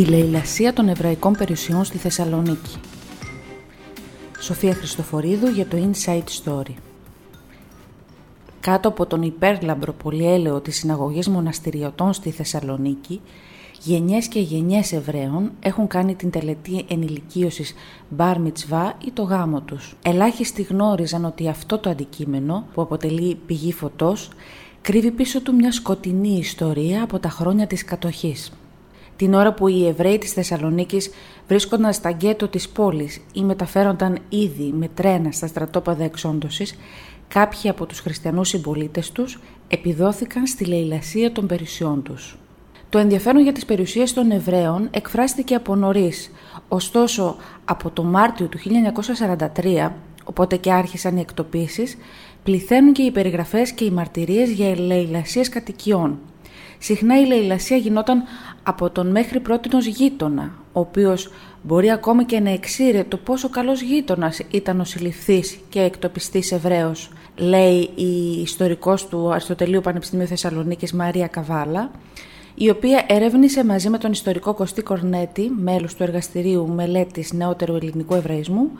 Η λαιλασία των εβραϊκών περιουσιών στη Θεσσαλονίκη. Σοφία Χριστοφορίδου για το Inside Story. Κάτω από τον υπέρλαμπρο πολυέλαιο της συναγωγής μοναστηριωτών στη Θεσσαλονίκη, γενιές και γενιές Εβραίων έχουν κάνει την τελετή ενηλικίωσης μπαρ μιτσβά ή το γάμο τους. Ελάχιστοι γνώριζαν ότι αυτό το αντικείμενο, που αποτελεί πηγή φωτός, κρύβει πίσω του μια σκοτεινή ιστορία από τα χρόνια της κατοχής την ώρα που οι Εβραίοι της Θεσσαλονίκης βρίσκονταν στα γκέτο της πόλης ή μεταφέρονταν ήδη με τρένα στα στρατόπαδα εξόντωσης, κάποιοι από τους χριστιανούς συμπολίτες τους επιδόθηκαν στη λαιλασία των περιουσιών τους. Το ενδιαφέρον για τις περιουσίες των Εβραίων εκφράστηκε από νωρίς. ωστόσο από το Μάρτιο του 1943, οπότε και άρχισαν οι εκτοπίσεις, πληθαίνουν και οι περιγραφές και οι μαρτυρίες για λαιλασίες κατοικιών, Συχνά η λαιλασία γινόταν από τον μέχρι πρότινος γείτονα, ο οποίος μπορεί ακόμη και να εξήρε το πόσο καλός γείτονας ήταν ο συλληφθής και εκτοπιστής Εβραίος, λέει η ιστορικός του Αριστοτελείου Πανεπιστημίου Θεσσαλονίκης Μαρία Καβάλα, η οποία ερεύνησε μαζί με τον ιστορικό Κωστή Κορνέτη, μέλος του Εργαστηρίου Μελέτης Νεότερου Ελληνικού Εβραϊσμού,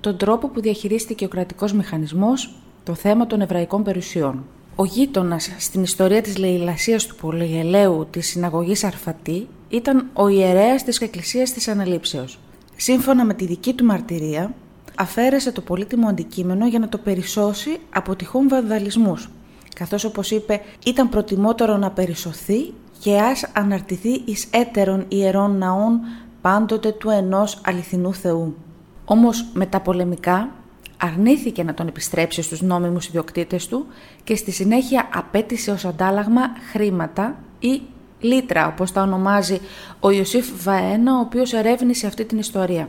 τον τρόπο που διαχειρίστηκε ο κρατικός μηχανισμός το θέμα των εβραϊκών περιουσιών. Ο γείτονας στην ιστορία της λαιλασίας του Πολυγελαίου της συναγωγής Αρφατή ήταν ο ιερέας της Εκκλησίας της Αναλήψεως. Σύμφωνα με τη δική του μαρτυρία, αφαίρεσε το πολύτιμο αντικείμενο για να το περισσώσει από τυχόν βανδαλισμούς, καθώς όπως είπε ήταν προτιμότερο να περισσωθεί και ας αναρτηθεί εις έτερων ιερών ναών πάντοτε του ενός αληθινού Θεού. Όμως με τα πολεμικά αρνήθηκε να τον επιστρέψει στους νόμιμους ιδιοκτήτες του και στη συνέχεια απέτησε ως αντάλλαγμα χρήματα ή λίτρα, όπως τα ονομάζει ο Ιωσήφ Βαένα, ο οποίος ερεύνησε αυτή την ιστορία.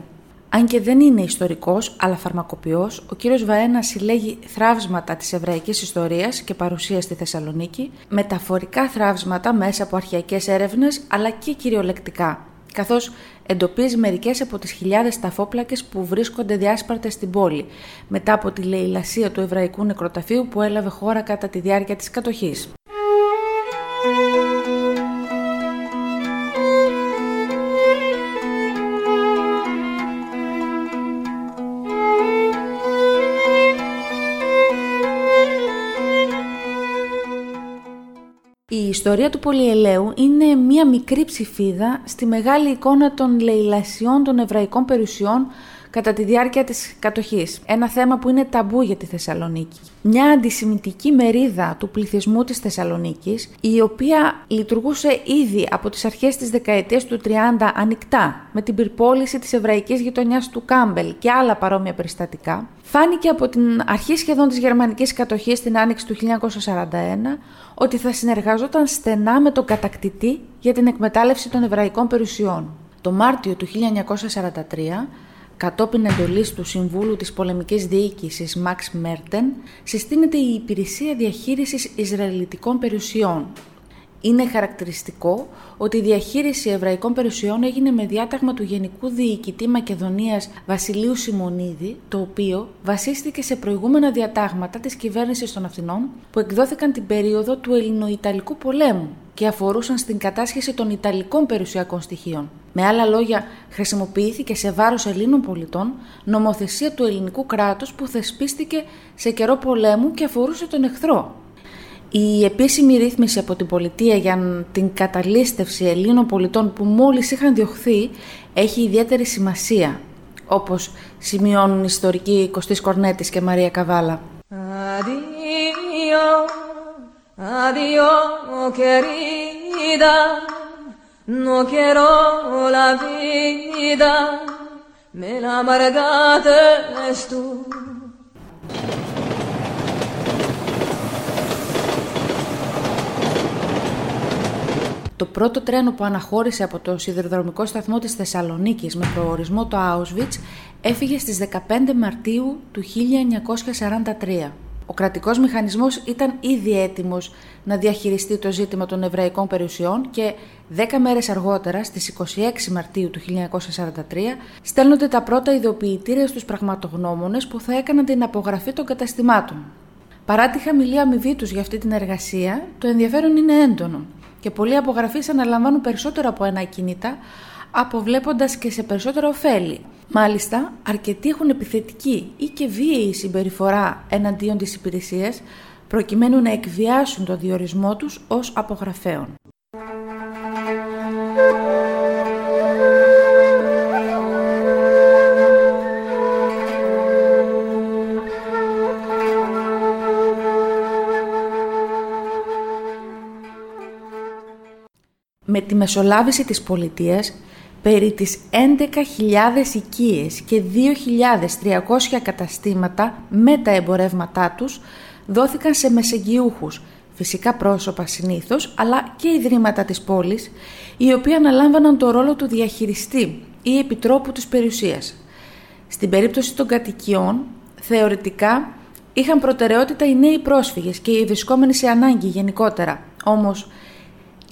Αν και δεν είναι ιστορικός, αλλά φαρμακοποιός, ο κύριος Βαένα συλλέγει θράψματα της εβραϊκής ιστορίας και παρουσία στη Θεσσαλονίκη, μεταφορικά θράψματα μέσα από αρχαϊκές έρευνες, αλλά και κυριολεκτικά καθώς εντοπίζει μερικές από τις χιλιάδες ταφόπλακες που βρίσκονται διάσπαρτες στην πόλη, μετά από τη λαιλασία του εβραϊκού νεκροταφείου που έλαβε χώρα κατά τη διάρκεια της κατοχής. Η ιστορία του Πολυελαίου είναι μία μικρή ψηφίδα στη μεγάλη εικόνα των λαιλασιών των εβραϊκών περιουσιών κατά τη διάρκεια της κατοχής. Ένα θέμα που είναι ταμπού για τη Θεσσαλονίκη. Μια αντισημιτική μερίδα του πληθυσμού της Θεσσαλονίκης, η οποία λειτουργούσε ήδη από τις αρχές της δεκαετίας του 30 ανοιχτά, με την πυρπόληση της εβραϊκής γειτονιάς του Κάμπελ και άλλα παρόμοια περιστατικά, φάνηκε από την αρχή σχεδόν της γερμανικής κατοχής στην άνοιξη του 1941 ότι θα συνεργαζόταν στενά με τον κατακτητή για την εκμετάλλευση των εβραϊκών περιουσιών. Το Μάρτιο του 1943 Κατόπιν εντολής του Συμβούλου της Πολεμικής Διοίκησης Μαξ Μέρτεν, συστήνεται η Υπηρεσία Διαχείρισης Ισραηλιτικών Περιουσιών. Είναι χαρακτηριστικό ότι η διαχείριση εβραϊκών περιουσιών έγινε με διάταγμα του Γενικού Διοικητή Μακεδονίας Βασιλείου Σιμονίδη, το οποίο βασίστηκε σε προηγούμενα διατάγματα της κυβέρνησης των Αθηνών που εκδόθηκαν την περίοδο του Ελληνοϊταλικού πολέμου και αφορούσαν στην κατάσχεση των Ιταλικών περιουσιακών στοιχείων. Με άλλα λόγια, χρησιμοποιήθηκε σε βάρος Ελλήνων πολιτών νομοθεσία του ελληνικού κράτους που θεσπίστηκε σε καιρό πολέμου και αφορούσε τον εχθρό. Η επίσημη ρύθμιση από την πολιτεία για την καταλήστευση Ελλήνων πολιτών που μόλις είχαν διωχθεί έχει ιδιαίτερη σημασία, όπως σημειώνουν οι ιστορικοί Κωστής Κορνέτης και Μαρία Καβάλα. No quiero la vida, me la amargaste tú. Το πρώτο τρένο που αναχώρησε από το σιδηροδρομικό σταθμό της Θεσσαλονίκης με προορισμό το Auschwitz έφυγε στις 15 Μαρτίου του 1943. Ο κρατικός μηχανισμός ήταν ήδη έτοιμος να διαχειριστεί το ζήτημα των εβραϊκών περιουσιών και δέκα μέρες αργότερα, στις 26 Μαρτίου του 1943, στέλνονται τα πρώτα ειδοποιητήρια στους πραγματογνώμονες που θα έκαναν την απογραφή των καταστημάτων. Παρά τη χαμηλή αμοιβή τους για αυτή την εργασία, το ενδιαφέρον είναι έντονο και πολλοί απογραφείς αναλαμβάνουν περισσότερο από ένα ακίνητα, αποβλέποντας και σε περισσότερο ωφέλη. Μάλιστα, αρκετοί έχουν επιθετική ή και βίαιη συμπεριφορά εναντίον της υπηρεσίας, προκειμένου να εκβιάσουν το διορισμό τους ως απογραφέων. Με τη μεσολάβηση της πολιτείας, περί τις 11.000 οικίες και 2.300 καταστήματα με τα εμπορεύματά τους δόθηκαν σε μεσεγγιούχους, φυσικά πρόσωπα συνήθως, αλλά και ιδρύματα της πόλης, οι οποίοι αναλάμβαναν το ρόλο του διαχειριστή ή επιτρόπου της περιουσίας. Στην περίπτωση των κατοικιών, θεωρητικά είχαν προτεραιότητα οι νέοι πρόσφυγες και οι βρισκόμενοι σε ανάγκη γενικότερα. Όμως,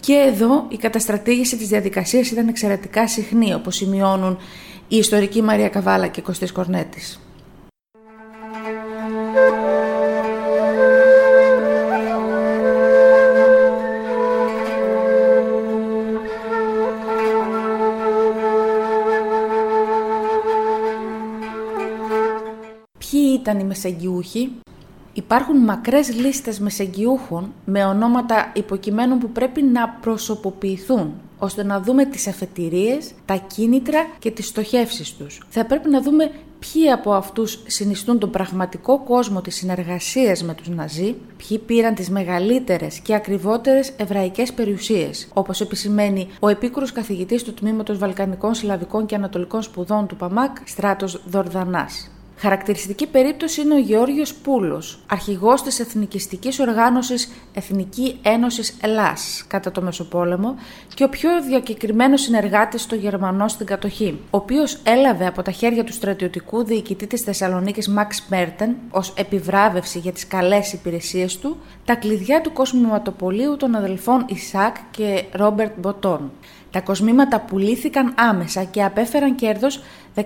και εδώ η καταστρατήγηση της διαδικασίας ήταν εξαιρετικά συχνή, όπως σημειώνουν η ιστορική Μαρία Καβάλα και Κωστής Κορνέτης. Ποιοι ήταν οι μεσαγγιούχοι; Υπάρχουν μακρές λίστες μεσεγγιούχων με ονόματα υποκειμένων που πρέπει να προσωποποιηθούν ώστε να δούμε τις αφετηρίες, τα κίνητρα και τις στοχεύσεις τους. Θα πρέπει να δούμε ποιοι από αυτούς συνιστούν τον πραγματικό κόσμο της συνεργασίας με τους Ναζί, ποιοι πήραν τις μεγαλύτερες και ακριβότερες εβραϊκές περιουσίες, όπως επισημαίνει ο επίκουρος καθηγητής του Τμήματος Βαλκανικών, Σλαβικών και Ανατολικών Σπουδών του ΠΑΜΑΚ, Στράτος Δορδανάς. Χαρακτηριστική περίπτωση είναι ο Γεώργιος Πούλος, αρχηγός της εθνικιστικής οργάνωσης Εθνική Ένωσης Ελλάς κατά το Μεσοπόλεμο και ο πιο διακεκριμένος συνεργάτης των Γερμανών στην κατοχή, ο οποίος έλαβε από τα χέρια του στρατιωτικού διοικητή της Θεσσαλονίκης Μαξ Μέρτεν ως επιβράβευση για τις καλές υπηρεσίες του τα κλειδιά του κοσμηματοπολίου των αδελφών Ισάκ και Ρόμπερτ Μποτόν. Τα κοσμήματα πουλήθηκαν άμεσα και απέφεραν κέρδος 15.000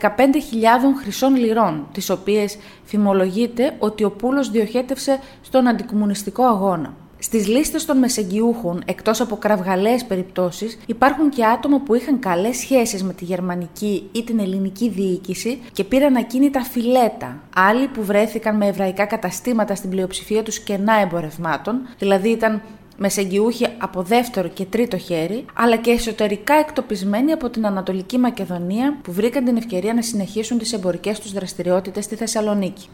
χρυσών λιρών, τις οποίες φημολογείται ότι ο Πούλος διοχέτευσε στον αντικομουνιστικό αγώνα. Στις λίστες των μεσεγγιούχων, εκτός από κραυγαλαίες περιπτώσεις, υπάρχουν και άτομα που είχαν καλές σχέσεις με τη γερμανική ή την ελληνική διοίκηση και πήραν ακίνητα φιλέτα. Άλλοι που βρέθηκαν με εβραϊκά καταστήματα στην πλειοψηφία τους κενά εμπορευμάτων, δηλαδή ήταν μεσεγγιούχοι από δεύτερο και τρίτο χέρι, αλλά και εσωτερικά εκτοπισμένοι από την Ανατολική Μακεδονία που βρήκαν την ευκαιρία να συνεχίσουν τις εμπορικές τους δραστηριότητες στη Θεσσαλονίκη.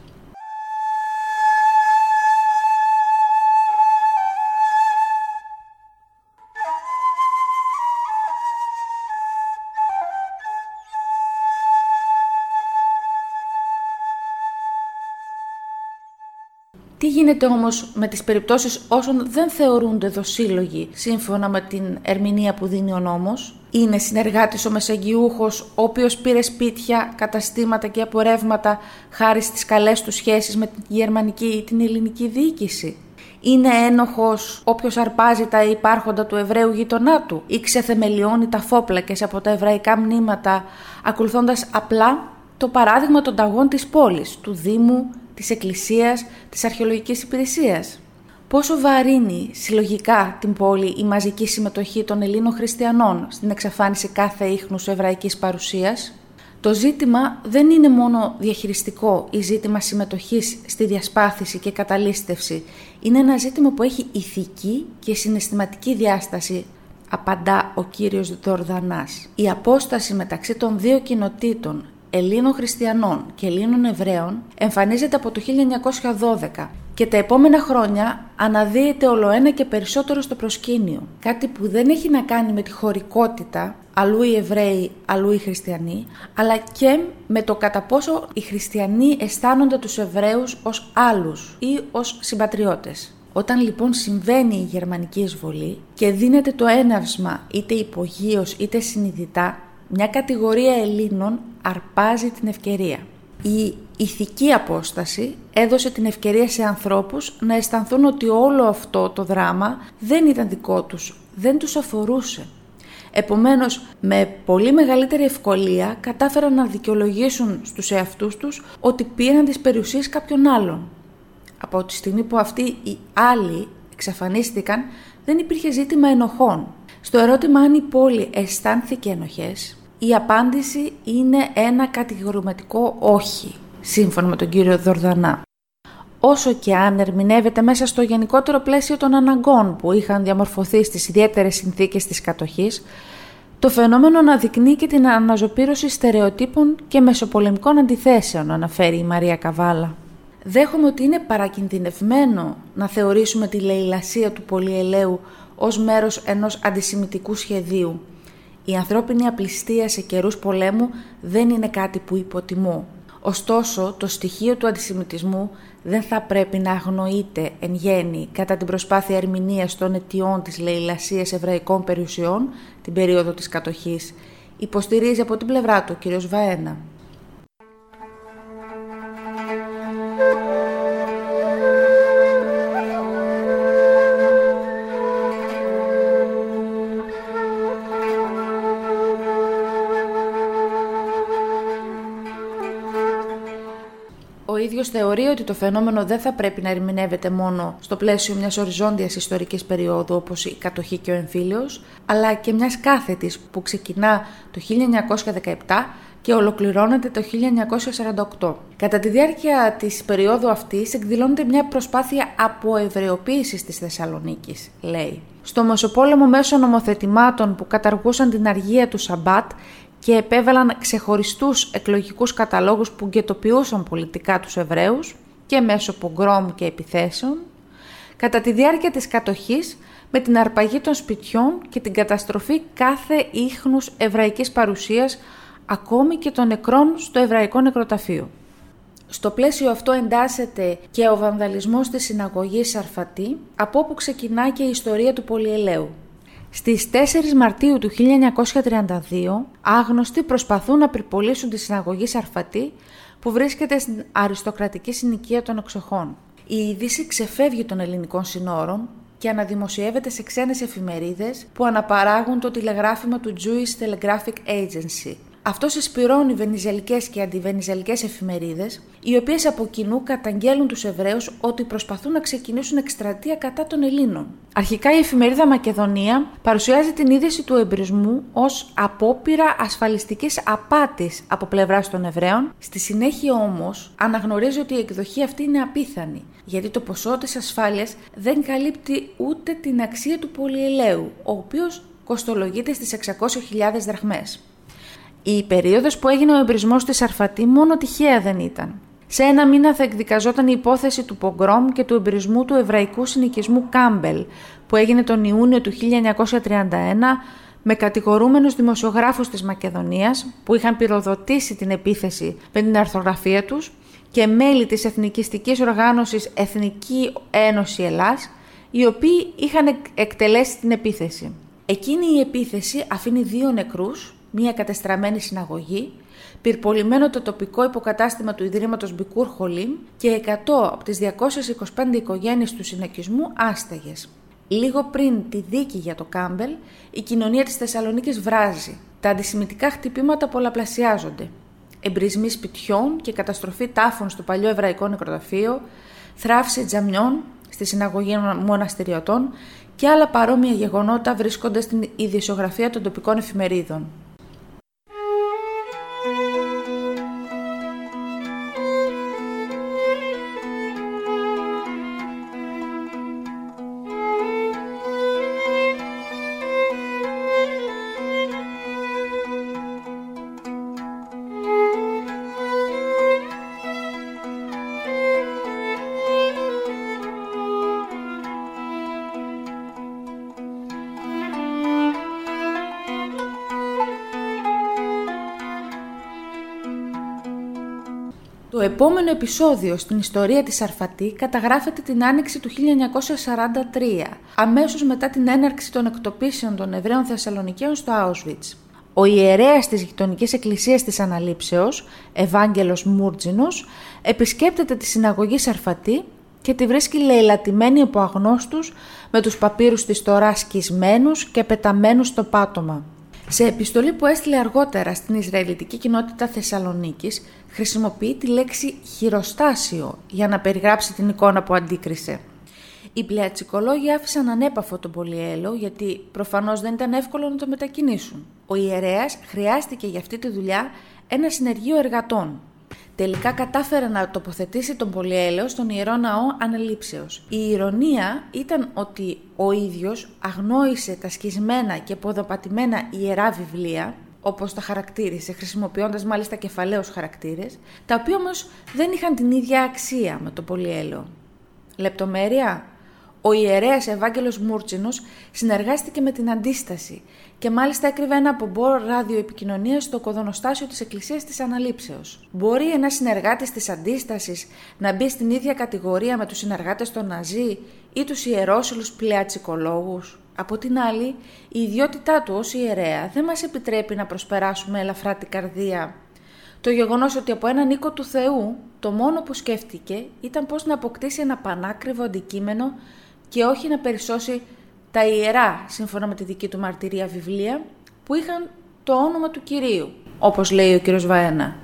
Τι γίνεται όμως με τις περιπτώσεις όσων δεν θεωρούνται δοσύλλογοι σύμφωνα με την ερμηνεία που δίνει ο νόμος; Είναι συνεργάτης ο μεσαγγιούχος, ο οποίος πήρε σπίτια, καταστήματα και απορρεύματα χάρη στις καλές του σχέσεις με την γερμανική ή την ελληνική διοίκηση; Είναι ένοχος όποιος αρπάζει τα υπάρχοντα του Εβραίου γειτονά του ή ξεθεμελιώνει τα φόπλακες από τα εβραϊκά μνήματα ακολουθώντας απλά το παράδειγμα των ταγών της πόλης, του Δήμου της Εκκλησίας, της Αρχαιολογικής Υπηρεσίας. Πόσο βαρύνει συλλογικά την πόλη η μαζική συμμετοχή των Ελλήνων χριστιανών στην εξαφάνιση κάθε ίχνους εβραϊκής παρουσίας; Το ζήτημα δεν είναι μόνο διαχειριστικό ή ζήτημα συμμετοχής στη διασπάθηση και καταλήστευση. Είναι ένα ζήτημα που έχει ηθική και συναισθηματική διάσταση, απαντά ο κύριος Δορδανάς. Η απόσταση μεταξύ των δύο κοινοτήτων Ελλήνων χριστιανών και Ελλήνων Εβραίων εμφανίζεται από το 1912 και τα επόμενα χρόνια αναδύεται ολοένα και περισσότερο στο προσκήνιο. Κάτι που δεν έχει να κάνει με τη χωρικότητα, αλλού οι Εβραίοι, αλλού οι Χριστιανοί, αλλά και με το κατά πόσο οι Χριστιανοί αισθάνονται τους Εβραίους ως άλλους ή ως συμπατριώτες. Όταν λοιπόν συμβαίνει η γερμανική εισβολή και δίνεται το έναυσμα είτε υπογείως είτε συνειδητά μια κατηγορία Ελλήνων αρπάζει την ευκαιρία. Η ηθική απόσταση έδωσε την ευκαιρία σε ανθρώπους να αισθανθούν ότι όλο αυτό το δράμα δεν ήταν δικό τους, δεν τους αφορούσε. Επομένως, με πολύ μεγαλύτερη ευκολία κατάφεραν να δικαιολογήσουν στους εαυτούς τους ότι πήραν τις περιουσίες κάποιων άλλων. Από τη στιγμή που αυτοί οι άλλοι εξαφανίστηκαν, δεν υπήρχε ζήτημα ενοχών. Στο ερώτημα αν η πόλη αισθάνθηκε ενοχές, Η απάντηση είναι ένα κατηγορηματικό όχι, σύμφωνα με τον κύριο Δορδανά. Όσο και αν ερμηνεύεται μέσα στο γενικότερο πλαίσιο των αναγκών που είχαν διαμορφωθεί στις ιδιαίτερες συνθήκες της κατοχής, το φαινόμενο αναδεικνύει και την αναζωπήρωση στερεοτύπων και μεσοπολεμικών αντιθέσεων, αναφέρει η Μαρία Καβάλα. Δέχομαι ότι είναι παρακινδυνευμένο να θεωρήσουμε τη λαιλασία του πολυελαίου ως μέρος ενός αντισημιτικού σχεδίου. Η ανθρώπινη απληστία σε καιρούς πολέμου δεν είναι κάτι που υποτιμώ. Ωστόσο, το στοιχείο του αντισημιτισμού δεν θα πρέπει να αγνοείται εν γέννη κατά την προσπάθεια ερμηνείας των αιτιών της λαιλασίας εβραϊκών περιουσιών την περίοδο της κατοχής, υποστηρίζει από την πλευρά του ο κ. Βαένα. Ότι το φαινόμενο δεν θα πρέπει να ερμηνεύεται μόνο στο πλαίσιο μιας οριζόντιας ιστορικής περίοδου όπως η κατοχή και ο εμφύλιος, αλλά και μιας κάθετης που ξεκινά το 1917 και ολοκληρώνεται το 1948. Κατά τη διάρκεια της περίοδου αυτής εκδηλώνεται μια προσπάθεια αποευρεοποίησης της Θεσσαλονίκης, λέει. Στο Μεσοπόλεμο μέσω νομοθετημάτων που καταργούσαν την αργία του Σαμπάτ και επέβαλαν ξεχωριστούς εκλογικούς καταλόγους που γκαιτοποιούσαν πολιτικά τους Εβραίους και μέσω πογκρόμ και επιθέσεων, κατά τη διάρκεια της κατοχής με την αρπαγή των σπιτιών και την καταστροφή κάθε ίχνους εβραϊκής παρουσίας, ακόμη και των νεκρών στο Εβραϊκό Νεκροταφείο. Στο πλαίσιο αυτό εντάσσεται και ο βανδαλισμός της συναγωγής Σαρφατή, από όπου ξεκινά και η ιστορία του Πολυελαίου. Στις 4 Μαρτίου του 1932, άγνωστοι προσπαθούν να πυρπολίσουν τη συναγωγή Σαρφατή που βρίσκεται στην αριστοκρατική συνοικία των εξοχών. Η είδηση ξεφεύγει των ελληνικών συνόρων και αναδημοσιεύεται σε ξένες εφημερίδες που αναπαράγουν το τηλεγράφημα του Jewish Telegraphic Agency, αυτό συσπηρώνει βενιζελικές και αντιβενιζελικές εφημερίδες, οι οποίες από κοινού καταγγέλουν τους Εβραίους ότι προσπαθούν να ξεκινήσουν εκστρατεία κατά των Ελλήνων. Αρχικά η εφημερίδα Μακεδονία παρουσιάζει την είδηση του εμπρισμού ως απόπειρα ασφαλιστικής απάτης από πλευράς των Εβραίων, στη συνέχεια όμως αναγνωρίζει ότι η εκδοχή αυτή είναι απίθανη, γιατί το ποσό της ασφάλειας δεν καλύπτει ούτε την αξία του πολυελαίου, ο οποίος κοστολογείται στις 600.000 δραχμές. Η περίοδος που έγινε ο εμπρισμός της Αρφατή μόνο τυχαία δεν ήταν. Σε ένα μήνα θα εκδικαζόταν η υπόθεση του Πογκρόμ και του εμπρισμού του εβραϊκού συνοικισμού Κάμπελ, που έγινε τον Ιούνιο του 1931 με κατηγορούμενους δημοσιογράφους της Μακεδονίας που είχαν πυροδοτήσει την επίθεση με την αρθογραφία τους και μέλη της εθνικιστικής οργάνωσης Εθνική Ένωση Ελλάς, οι οποίοι είχαν εκτελέσει την επίθεση. Εκείνη η επίθεση αφήνει δύο νεκρούς μία κατεστραμμένη συναγωγή, πυρπολιμένο το τοπικό υποκατάστημα του Ιδρύματος Μπικούρ Χολίμ και 100 από τις 225 οικογένειες του συνοικισμού άσταγες. Λίγο πριν τη δίκη για το Κάμπελ, η κοινωνία της Θεσσαλονίκης βράζει. Τα αντισημιτικά χτυπήματα πολλαπλασιάζονται. Εμπρισμοί σπιτιών και καταστροφή τάφων στο παλιό εβραϊκό νεκροταφείο, θράψη τζαμιών στη συναγωγή μοναστηριωτών και άλλα παρόμοια γεγονότα βρίσκονται στην ειδησιογραφία των τοπικών εφημερίδων. Επόμενο επεισόδιο στην ιστορία της Αρφατή καταγράφεται την άνοιξη του 1943, αμέσως μετά την έναρξη των εκτοπίσεων των Εβραίων Θεσσαλονικαίων στο Auschwitz. Ο ιερέας της γειτονικής εκκλησίας της Αναλήψεως, Ευάγγελος Μούρτζινος, επισκέπτεται τη συναγωγή Σαρφατή και τη βρίσκει λαιλατημένη από αγνώστους με τους παπύρους της τώρα σκισμένους και πεταμένους στο πάτωμα. Σε επιστολή που έστειλε αργότερα στην Ισραηλιτική κοινότητα Θεσσαλονίκης, χρησιμοποιεί τη λέξη «χειροστάσιο» για να περιγράψει την εικόνα που αντίκρισε. Οι πλεατσικολόγοι άφησαν ανέπαφο τον Πολυέλο γιατί προφανώς δεν ήταν εύκολο να το μετακινήσουν. Ο ιερέας χρειάστηκε για αυτή τη δουλειά ένα συνεργείο εργατών. Τελικά κατάφερε να τοποθετήσει τον Πολυέλαιο στον Ιερό Ναό Ανελήψεως. Η ηρωνία ήταν ότι ο ίδιος αγνόησε τα σκισμένα και ποδοπατημένα ιερά βιβλία όπως τα χαρακτήρισε, χρησιμοποιώντας μάλιστα κεφαλαίους χαρακτήρες, τα οποία όμως δεν είχαν την ίδια αξία με το Πολυέλαιο. Λεπτομέρεια, ο ιερέας Ευάγγελος Μούρτσινος συνεργάστηκε με την Αντίσταση και μάλιστα έκρυβε ένα πομπό ραδιοεπικοινωνίας στο κοδονοστάσιο της Εκκλησίας της Αναλήψεως. Μπορεί ένας συνεργάτης της Αντίστασης να μπει στην ίδια κατηγορία με τους συνεργάτες των Ναζί ή τους ιερόσιλους πλεατσικολόγους; Από την άλλη, η ιδιότητά του ως ιερέα δεν μας επιτρέπει να προσπεράσουμε ελαφρά την καρδία. Το γεγονός ότι από έναν οίκο του Θεού το μόνο που σκέφτηκε ήταν πώς να αποκτήσει ένα πανάκριβο αντικείμενο και όχι να περισσώσει τα ιερά, σύμφωνα με τη δική του μαρτυρία βιβλία, που είχαν το όνομα του Κυρίου, όπως λέει ο κύριος Βαένα.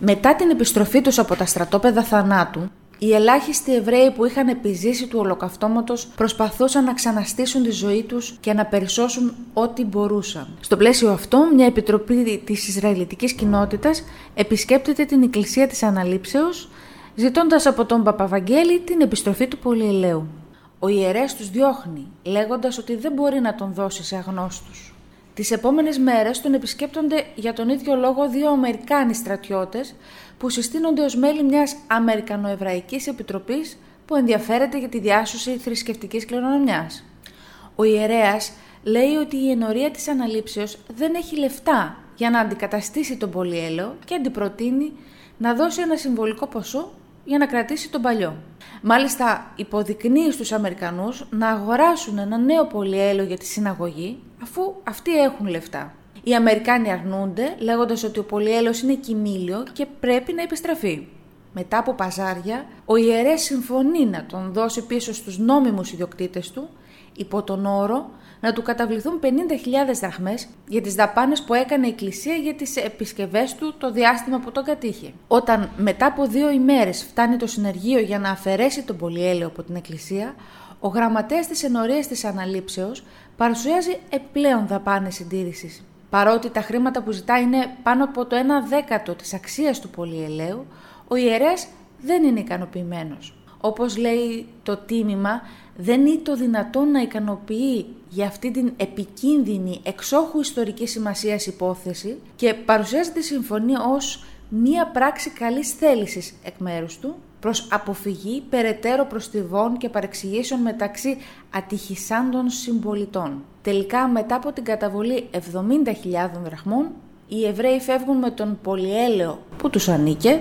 Μετά την επιστροφή τους από τα στρατόπεδα θανάτου, οι ελάχιστοι Εβραίοι που είχαν επιζήσει του ολοκαυτώματος προσπαθούσαν να ξαναστήσουν τη ζωή τους και να περισσώσουν ό,τι μπορούσαν. Στο πλαίσιο αυτό, μια επιτροπή της Ισραηλιτικής κοινότητας επισκέπτεται την Εκκλησία της Αναλήψεως, ζητώντας από τον Παπαβαγγέλη την επιστροφή του Πολυελαίου. Ο ιερέας τους διώχνει, λέγοντας ότι δεν μπορεί να τον δώσει σε αγνώστους. Τις επόμενες μέρες τον επισκέπτονται για τον ίδιο λόγο δύο Αμερικάνοι στρατιώτες που συστήνονται ως μέλη μιας Αμερικανοεβραϊκής Επιτροπής που ενδιαφέρεται για τη διάσωση θρησκευτικής κληρονομιάς. Ο ιερέας λέει ότι η ενορία της αναλήψεως δεν έχει λεφτά για να αντικαταστήσει τον πολυέλαιο και αντιπροτείνει να δώσει ένα συμβολικό ποσό για να κρατήσει τον παλιό. Μάλιστα υποδεικνύει στους Αμερικανούς να αγοράσουν ένα νέο πολυέλαιο για τη συναγωγή αφού αυτοί έχουν λεφτά. Οι Αμερικάνοι αρνούνται, λέγοντας ότι ο πολυέλαιος είναι κοιμήλιο και πρέπει να επιστραφεί. Μετά από παζάρια, ο ιερέας συμφωνεί να τον δώσει πίσω στους νόμιμους ιδιοκτήτες του, υπό τον όρο να του καταβληθούν 50.000 δραχμές για τις δαπάνες που έκανε η Εκκλησία για τις επισκευές του το διάστημα που τον κατήχε. Όταν μετά από δύο ημέρες φτάνει το συνεργείο για να αφαιρέσει τον πολυέλαιο από την Εκκλησία, ο γραμματέας της ενορίας της αναλήψεως παρουσιάζει επιπλέον δαπάνες συντήρησης. Παρότι τα χρήματα που ζητά είναι πάνω από το 1 δέκατο της αξίας του πολυελαίου, ο ιερέας δεν είναι ικανοποιημένος. Όπως λέει το τίμημα, δεν είναι το δυνατόν να ικανοποιεί για αυτή την επικίνδυνη εξόχου ιστορική σημασίας υπόθεση και παρουσιάζει τη συμφωνία ως μία πράξη καλής θέλησης εκ μέρους του προς αποφυγή περαιτέρω προστιβών και παρεξηγήσεων μεταξύ ατυχησάντων συμπολιτών. Τελικά μετά από την καταβολή 70.000 δραχμών, οι Εβραίοι φεύγουν με τον πολυέλαιο που τους ανήκε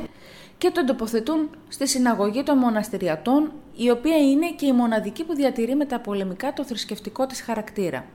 και τον τοποθετούν στη συναγωγή των μοναστηριατών, η οποία είναι και η μοναδική που διατηρεί με τα πολεμικά το θρησκευτικό της χαρακτήρα.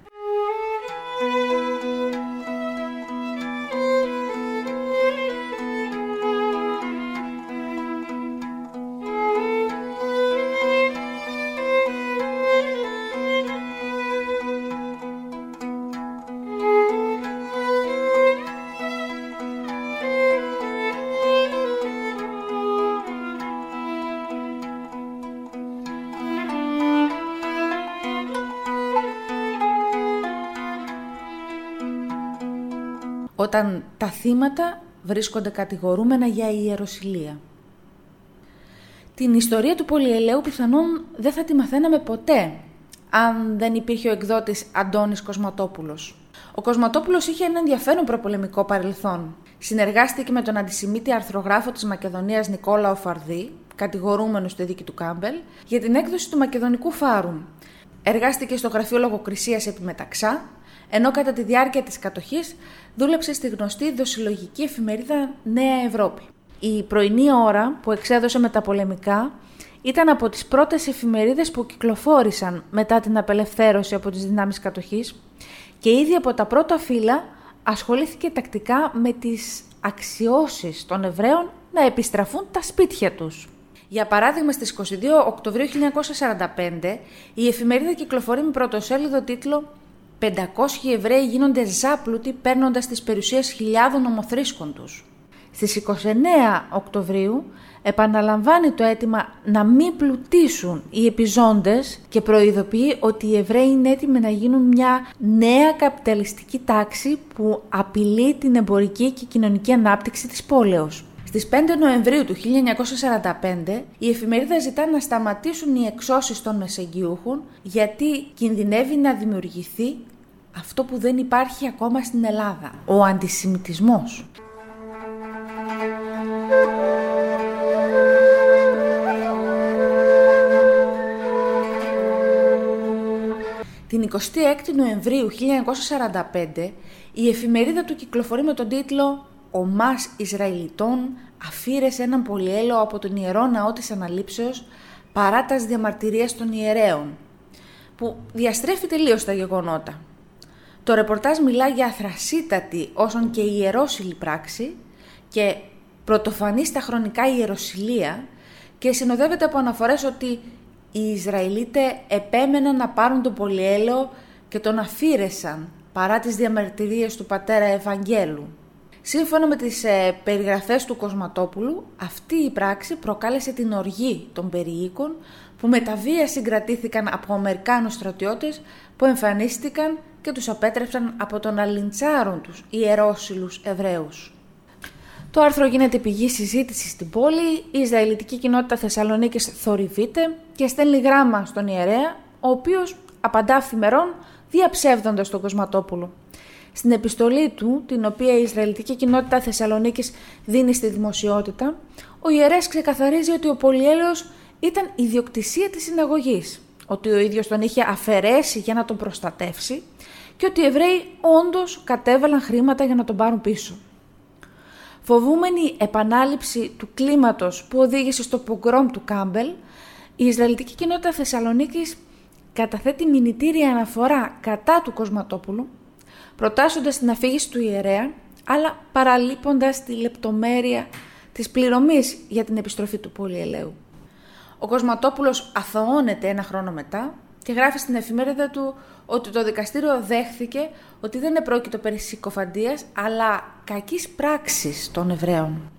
Όταν τα θύματα βρίσκονται κατηγορούμενα για ιεροσιλία. Την ιστορία του πολυελαίου πιθανόν δεν θα τη μαθαίναμε ποτέ αν δεν υπήρχε ο εκδότης Αντώνης Κοσματόπουλος. Ο Κοσματόπουλος είχε ένα ενδιαφέρον προπολεμικό παρελθόν. Συνεργάστηκε με τον αντισημίτη αρθρογράφο της Μακεδονίας Νικόλα Οφαρδί, κατηγορούμενο στη δίκη του Κάμπελ, για την έκδοση του Μακεδονικού Φάρου. Εργάστηκε στο γραφείο λογοκρισίας επί Μεταξά ενώ κατά τη διάρκεια της κατοχής δούλεψε στη γνωστή δοσιλογική εφημερίδα Νέα Ευρώπη. Η πρωινή ώρα που εξέδωσε με τα πολεμικά ήταν από τις πρώτες εφημερίδες που κυκλοφόρησαν μετά την απελευθέρωση από τις δυνάμεις κατοχής και ήδη από τα πρώτα φύλλα ασχολήθηκε τακτικά με τις αξιώσεις των Εβραίων να επιστραφούν τα σπίτια τους. Για παράδειγμα, στις 22 Οκτωβρίου 1945, η εφημερίδα κυκλοφορεί με πρωτοσέλιδο τίτλο «500 Εβραίοι γίνονται ζάπλουτοι παίρνοντας τις περιουσίες χιλιάδων ομοθρίσκων τους». Στις 29 Οκτωβρίου επαναλαμβάνει το αίτημα να μην πλουτίσουν οι επιζώντες και προειδοποιεί ότι οι Εβραίοι είναι έτοιμοι να γίνουν μια νέα καπιταλιστική τάξη που απειλεί την εμπορική και κοινωνική ανάπτυξη της πόλεως. Στις 5 Νοεμβρίου του 1945 η εφημερίδα ζητά να σταματήσουν οι εξώσεις των μεσεγγιούχων γιατί κινδυνεύει να δημιουργηθεί αυτό που δεν υπάρχει ακόμα στην Ελλάδα, ο αντισημιτισμός. Την 26η Νοεμβρίου 1945 η εφημερίδα του κυκλοφορεί με τον τίτλο «Ο Μας Ισραηλιτών αφήρεσε έναν πολυέλαιο από τον Ιερό Ναό της Αναλήψεως παρά τας διαμαρτυρίας των ιερέων» που διαστρέφει τελείως τα γεγονότα. Το ρεπορτάζ μιλά για αθρασίτατη όσον και ιερόσιλη πράξη και πρωτοφανής στα χρονικά ιεροσιλία και συνοδεύεται από αναφορές ότι οι Ισραηλίτες επέμεναν να πάρουν τον πολυέλαιο και τον αφήρεσαν παρά τις διαμαρτυρίες του πατέρα Ευαγγέλου. Σύμφωνα με τις ε, περιγραφές του Κοσματόπουλου, αυτή η πράξη προκάλεσε την οργή των περιοίκων που με τα βία συγκρατήθηκαν από Αμερικάνους στρατιώτες που εμφανίστηκαν και τους απέτρεψαν από τον να λιντσάρουν τους ιερόσιλους Εβραίους. Το άρθρο γίνεται πηγή συζήτησης στην πόλη, η Ισραηλιτική κοινότητα Θεσσαλονίκης θορυβείται και στέλνει γράμμα στον ιερέα, ο οποίος απαντά αυθημερών διαψεύδοντας τον Κοσματόπουλο. Στην επιστολή του, την οποία η Ισραηλιτική κοινότητα Θεσσαλονίκης δίνει στη δημοσιότητα, ο ιερέας ξεκαθαρίζει ότι ο πολυέλαιος ήταν ιδιοκτησία της συναγωγής, ότι ο ίδιος τον είχε αφαιρέσει για να τον προστατεύσει και ότι οι Εβραίοι όντως κατέβαλαν χρήματα για να τον πάρουν πίσω. Φοβούμενη επανάληψη του κλίματος που οδήγησε στο πογκρόμ του Κάμπελ, η Ισραηλιτική κοινότητα Θεσσαλονίκης καταθέτει μηνυτήρια αναφορά κατά του Κοσματόπουλου, προτάσσοντας την αφήγηση του ιερέα, αλλά παραλείποντας τη λεπτομέρεια της πληρωμής για την επιστροφή του πολυελαίου. Ο Κοσματόπουλος αθωώνεται ένα χρόνο μετά και γράφει στην εφημερίδα του ότι το δικαστήριο δέχθηκε ότι δεν επρόκειτο περί συκοφαντίας, αλλά κακής πράξης των Εβραίων.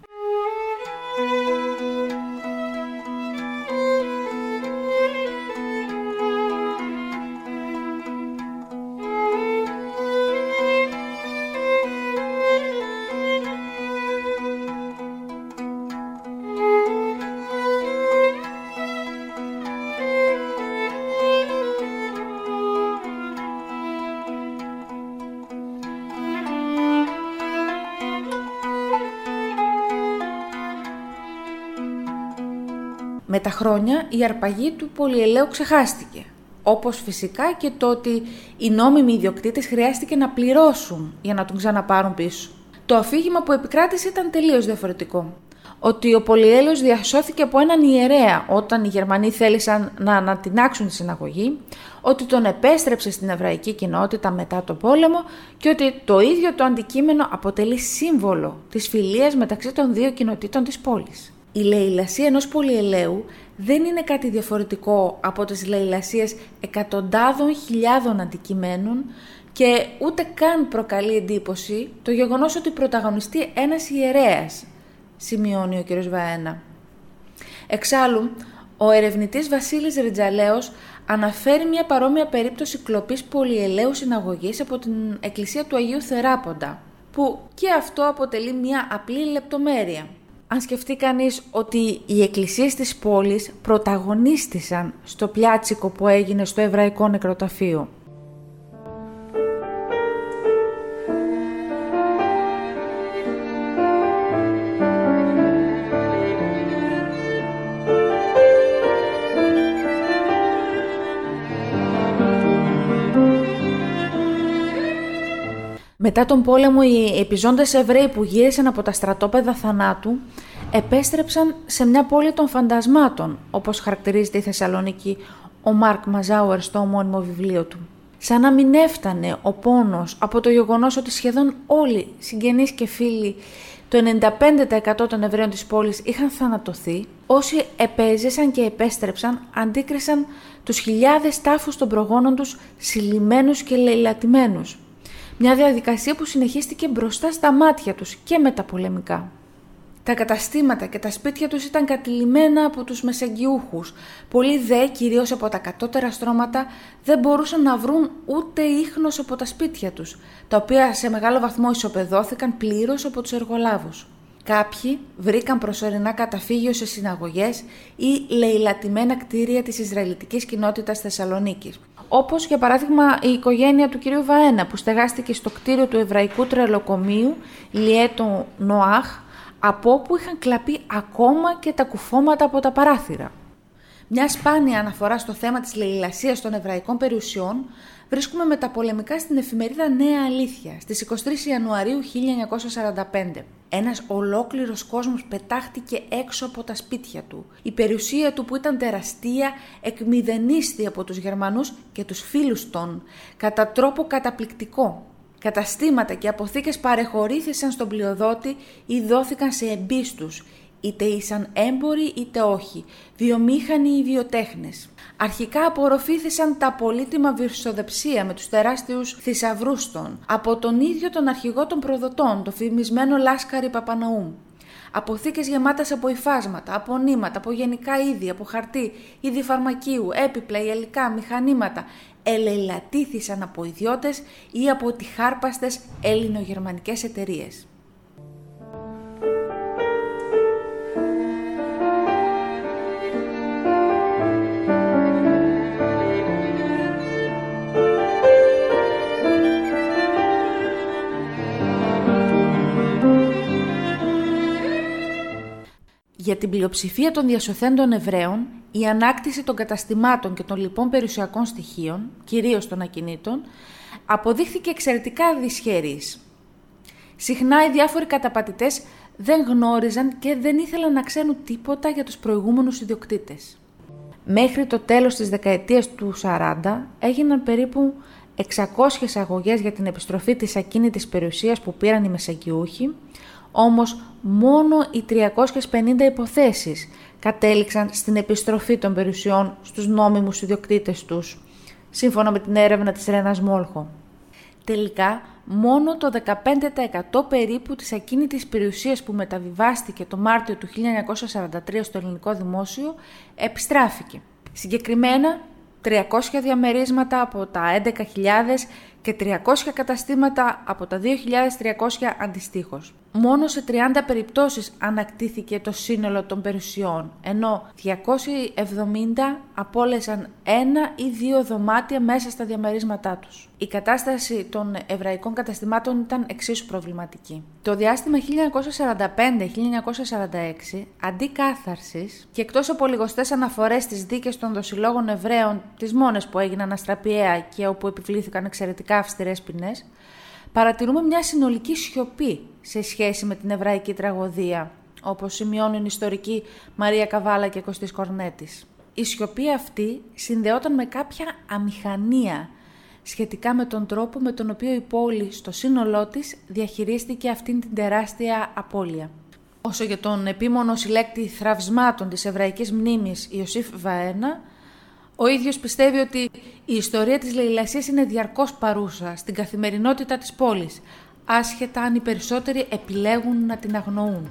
Τα χρόνια η αρπαγή του πολυελαίου ξεχάστηκε. Όπως φυσικά και το ότι οι νόμιμοι ιδιοκτήτες χρειάστηκε να πληρώσουν για να τον ξαναπάρουν πίσω. Το αφήγημα που επικράτησε ήταν τελείως διαφορετικό. Ότι ο πολυέλαιος διασώθηκε από έναν ιερέα όταν οι Γερμανοί θέλησαν να ανατινάξουν τη συναγωγή, ότι τον επέστρεψε στην εβραϊκή κοινότητα μετά το πόλεμο και ότι το ίδιο το αντικείμενο αποτελεί σύμβολο της φιλίας μεταξύ των δύο κοινοτήτων της πόλης. Η λαιλασία ενός πολυελαίου δεν είναι κάτι διαφορετικό από τις λαιλασίες εκατοντάδων χιλιάδων αντικειμένων και ούτε καν προκαλεί εντύπωση το γεγονός ότι πρωταγωνιστεί ένας ιερέας, σημειώνει ο κ. Βαένα. Εξάλλου, ο ερευνητής Βασίλης Ριτζαλέος αναφέρει μια παρόμοια περίπτωση κλοπής πολυελαίου συναγωγής από την εκκλησία του Αγίου Θεράποντα, που και αυτό αποτελεί μια απλή λεπτομέρεια αν σκεφτεί κανείς ότι οι εκκλησίες της πόλης πρωταγωνίστησαν στο πλιάτσικο που έγινε στο Εβραϊκό Νεκροταφείο. Μετά τον πόλεμο οι επιζώντες Εβραίοι που γύρισαν από τα στρατόπεδα θανάτου επέστρεψαν σε μια πόλη των φαντασμάτων, όπως χαρακτηρίζεται η Θεσσαλονίκη ο Μάρκ Μαζάουερ στο ομώνυμο βιβλίο του. σαν να μην έφτανε ο πόνος από το γεγονός ότι σχεδόν όλοι συγγενείς και φίλοι το 95% των Εβραίων της πόλης είχαν θανατωθεί, όσοι επέζησαν και επέστρεψαν αντίκρισαν τους χιλιάδες τάφους των προγόνων τους συλλημένους και λαιλατημένους. Μια διαδικασία που συνεχίστηκε μπροστά στα μάτια τους και μεταπολεμικά. Τα καταστήματα και τα σπίτια τους ήταν κατηλημένα από τους μεσαγγιούχους. Πολλοί δε, κυρίως από τα κατώτερα στρώματα, δεν μπορούσαν να βρουν ούτε ίχνος από τα σπίτια τους, τα οποία σε μεγάλο βαθμό ισοπεδώθηκαν πλήρως από τους εργολάβους. Κάποιοι βρήκαν προσωρινά καταφύγιο σε συναγωγές ή λαιλατημένα κτίρια της Ισραηλιτικής κοινότητας Θεσσαλονίκης. Όπως για παράδειγμα η οικογένεια του κυρίου Βαένα που στεγάστηκε στο κτίριο του Εβραϊκού Τρελοκομείου Λιέτο Νοάχ από όπου είχαν κλαπεί ακόμα και τα κουφώματα από τα παράθυρα. Μια σπάνια αναφορά στο θέμα της λαιλασίας των εβραϊκών περιουσιών βρίσκουμε μεταπολεμικά στην εφημερίδα Νέα Αλήθεια στις 23 Ιανουαρίου 1945. Ένας ολόκληρος κόσμος πετάχτηκε έξω από τα σπίτια του. Η περιουσία του που ήταν τεραστία εκμηδενίστη από τους Γερμανούς και τους φίλους των, κατά τρόπο καταπληκτικό. Καταστήματα και αποθήκες παρεχωρήθησαν στον πλειοδότη ή δόθηκαν σε εμπίστους, είτε ήσαν έμποροι είτε όχι, βιομήχανοι ή βιοτέχνες. Αρχικά απορροφήθησαν τα πολύτιμα βυρσοδεψία με τους τεράστιους θησαυρούς των, από τον ίδιο τον αρχηγό των προδοτών, το φημισμένο Λάσκαρη Παπαναούμ. Αποθήκες γεμάτες από υφάσματα, από νήματα, από γενικά είδη, από χαρτί, είδη φαρμακείου, έπιπλα, υλικά, μηχανήματα, ελελατήθησαν από ιδιώτες ή από τυχάρπαστες ελληνογερμανικές εταιρείες. Για την πλειοψηφία των διασωθέντων Εβραίων, η ανάκτηση των καταστημάτων και των λοιπών περιουσιακών στοιχείων, κυρίως των ακινήτων, αποδείχθηκε εξαιρετικά δυσχερής. Συχνά οι διάφοροι καταπατητές δεν γνώριζαν και δεν ήθελαν να ξέρουν τίποτα για τους προηγούμενους ιδιοκτήτες. Μέχρι το τέλος της δεκαετίας του 40 έγιναν περίπου 600 αγωγές για την επιστροφή της ακίνητης περιουσίας που πήραν οι μεσαγγιούχοι, όμως μόνο οι 350 υποθέσεις κατέληξαν στην επιστροφή των περιουσιών στους νόμιμους ιδιοκτήτες τους, σύμφωνα με την έρευνα της Ρένας Μόλχο. Τελικά, μόνο το 15% περίπου της ακίνητης περιουσίας που μεταβιβάστηκε το Μάρτιο του 1943 στο ελληνικό δημόσιο επιστράφηκε. Συγκεκριμένα, 300 διαμερίσματα από τα 11.000 και 300 καταστήματα από τα 2.300 αντιστοίχως. Μόνο σε 30 περιπτώσεις ανακτήθηκε το σύνολο των περιουσιών, ενώ 270 απόλεσαν ένα ή δύο δωμάτια μέσα στα διαμερίσματά τους. Η κατάσταση των εβραϊκών καταστημάτων ήταν εξίσου προβληματική. Το διάστημα 1945-1946, αντί κάθαρσης και εκτός από λιγοστές αναφορές στις δίκες των δοσιλόγων Εβραίων, τις μόνες που έγιναν αστραπιαία και όπου επιβλήθηκαν εξαιρετικά αυστηρές ποινές, παρατηρούμε μια συνολική σιωπή σε σχέση με την εβραϊκή τραγωδία, όπως σημειώνουν η ιστορική Μαρία Καβάλα και Κωστής Κορνέτης. Η σιωπή αυτή συνδεόταν με κάποια αμηχανία σχετικά με τον τρόπο με τον οποίο η πόλη στο σύνολό της διαχειρίστηκε αυτήν την τεράστια απώλεια. Όσο για τον επίμονο συλλέκτη θραυσμάτων της εβραϊκής μνήμης Ιωσήφ Βαένα, ο ίδιος πιστεύει ότι η ιστορία της λαιλασίας είναι διαρκώς παρούσα στην καθημερινότητα της πόλης, άσχετα αν οι περισσότεροι επιλέγουν να την αγνοούν.